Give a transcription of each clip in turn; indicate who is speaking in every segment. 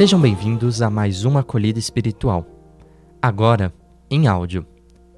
Speaker 1: Sejam bem-vindos a mais uma acolhida espiritual. Agora, em áudio.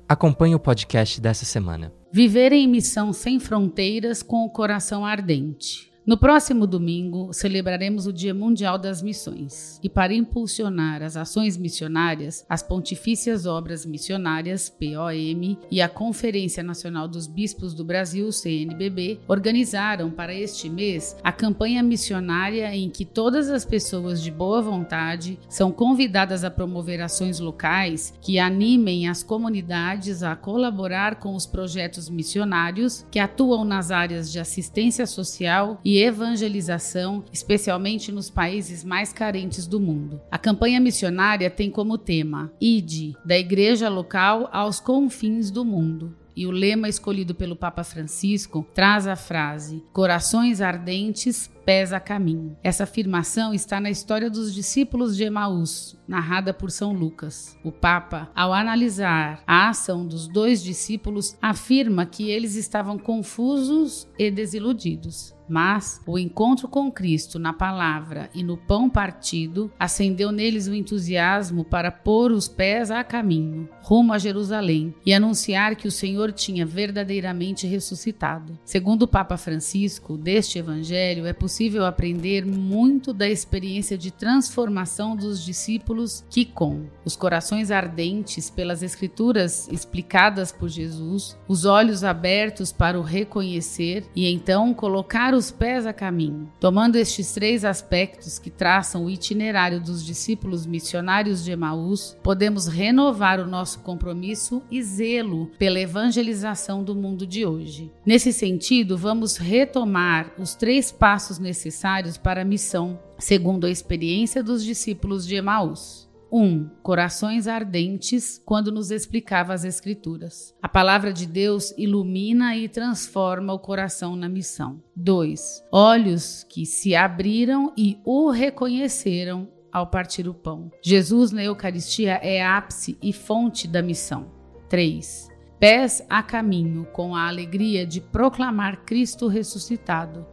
Speaker 1: Acompanhe o podcast dessa semana.
Speaker 2: Viver em missão sem fronteiras com o coração ardente. No próximo domingo, celebraremos o Dia Mundial das Missões. E para impulsionar as ações missionárias, as Pontifícias Obras Missionárias, POM, e a Conferência Nacional dos Bispos do Brasil, CNBB, organizaram para este mês a campanha missionária em que todas as pessoas de boa vontade são convidadas a promover ações locais que animem as comunidades a colaborar com os projetos missionários que atuam nas áreas de assistência social e e evangelização, especialmente nos países mais carentes do mundo. A campanha missionária tem como tema Ide, da igreja local aos confins do mundo. E o lema escolhido pelo Papa Francisco traz a frase: Corações ardentes, pés a caminho. Essa afirmação está na história dos discípulos de Emaús, narrada por São Lucas. O Papa, ao analisar a ação dos dois discípulos, afirma que eles estavam confusos e desiludidos. Mas o encontro com Cristo na palavra e no pão partido acendeu neles o entusiasmo para pôr os pés a caminho, rumo a Jerusalém, e anunciar que o Senhor tinha verdadeiramente ressuscitado. Segundo o Papa Francisco, deste evangelho é possível aprender muito da experiência de transformação dos discípulos que, com os corações ardentes pelas Escrituras explicadas por Jesus, os olhos abertos para o reconhecer e então colocar os pés a caminho. Tomando estes três aspectos que traçam o itinerário dos discípulos missionários de Emaús, podemos renovar o nosso compromisso e zelo pela evangelização do mundo de hoje. Nesse sentido, vamos retomar os três passos necessários para a missão, segundo a experiência dos discípulos de Emaús. 1. Um, corações ardentes quando nos explicava as Escrituras. A palavra de Deus ilumina e transforma o coração na missão. 2. Olhos que se abriram e o reconheceram ao partir o pão. Jesus na Eucaristia é ápice e fonte da missão. 3. Pés a caminho com a alegria de proclamar Cristo ressuscitado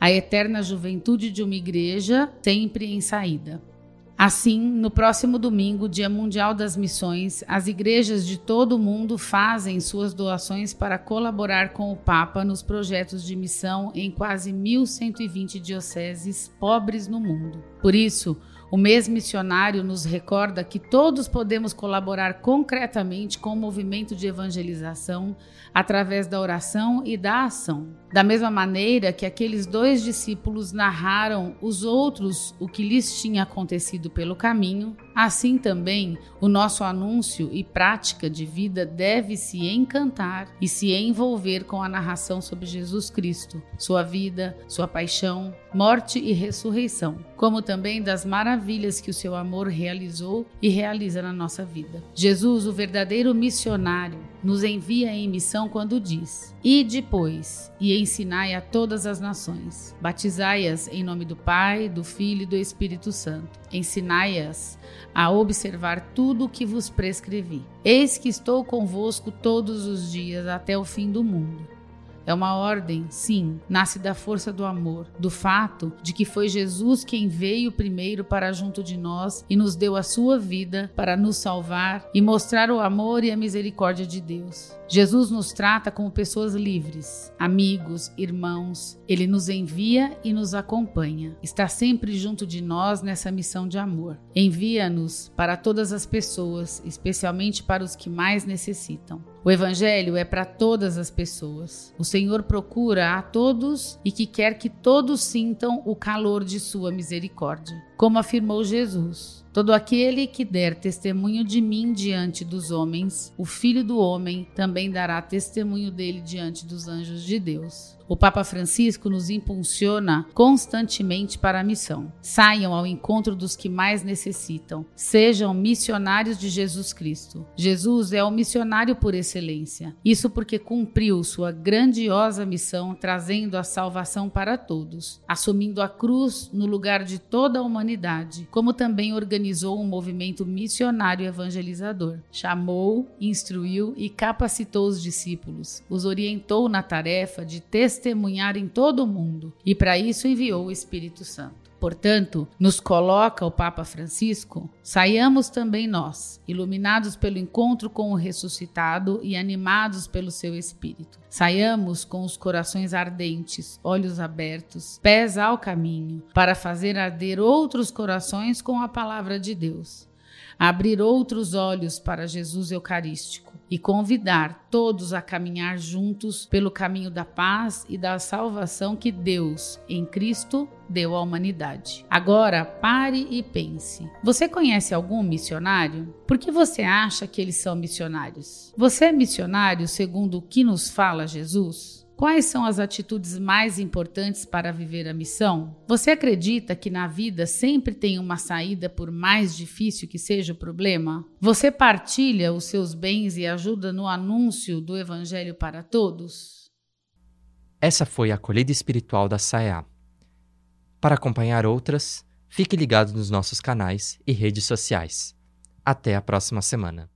Speaker 2: a eterna juventude de uma igreja sempre em saída. Assim, no próximo domingo, Dia Mundial das Missões, as igrejas de todo o mundo fazem suas doações para colaborar com o Papa nos projetos de missão em quase 1.120 dioceses pobres no mundo. Por isso, o mês missionário nos recorda que todos podemos colaborar concretamente com o movimento de evangelização através da oração e da ação. Da mesma maneira que aqueles dois discípulos narraram os outros o que lhes tinha acontecido pelo caminho, assim também o nosso anúncio e prática de vida deve se encantar e se envolver com a narração sobre Jesus Cristo, sua vida, sua paixão, morte e ressurreição, como também das maravilhas que o seu amor realizou e realiza na nossa vida. Jesus, o verdadeiro missionário, nos envia em missão quando diz: E depois, e ensinai a todas as nações, batizai-as em nome do Pai, do Filho e do Espírito Santo. Ensinai-as a observar tudo o que vos prescrevi. Eis que estou convosco todos os dias até o fim do mundo. É uma ordem, sim, nasce da força do amor, do fato de que foi Jesus quem veio primeiro para junto de nós e nos deu a sua vida para nos salvar e mostrar o amor e a misericórdia de Deus. Jesus nos trata como pessoas livres, amigos, irmãos. Ele nos envia e nos acompanha. Está sempre junto de nós nessa missão de amor. Envia-nos para todas as pessoas, especialmente para os que mais necessitam. O Evangelho é para todas as pessoas. O Senhor procura a todos e que quer que todos sintam o calor de sua misericórdia. Como afirmou Jesus, Todo aquele que der testemunho de mim diante dos homens, o Filho do Homem também dará testemunho dele diante dos anjos de Deus. O Papa Francisco nos impulsiona constantemente para a missão. Saiam ao encontro dos que mais necessitam. Sejam missionários de Jesus Cristo. Jesus é o missionário por excelência. Isso porque cumpriu sua grandiosa missão, trazendo a salvação para todos, assumindo a cruz no lugar de toda a humanidade, como também organizou um movimento missionário evangelizador. Chamou, instruiu e capacitou os discípulos, os orientou na tarefa de testemunhar em todo o mundo, e para isso enviou o Espírito Santo. Portanto, nos coloca o Papa Francisco, saiamos também nós, iluminados pelo encontro com o ressuscitado e animados pelo seu Espírito. Saiamos com os corações ardentes, olhos abertos, pés ao caminho, para fazer arder outros corações com a palavra de Deus abrir outros olhos para Jesus Eucarístico e convidar todos a caminhar juntos pelo caminho da paz e da salvação que Deus, em Cristo, deu à humanidade. Agora, pare e pense. Você conhece algum missionário? Por que você acha que eles são missionários? Você é missionário segundo o que nos fala Jesus? Quais são as atitudes mais importantes para viver a missão? Você acredita que na vida sempre tem uma saída por mais difícil que seja o problema? Você partilha os seus bens e ajuda no anúncio do Evangelho para todos?
Speaker 1: Essa foi a acolhida espiritual da SAEA. Para acompanhar outras, fique ligado nos nossos canais e redes sociais. Até a próxima semana.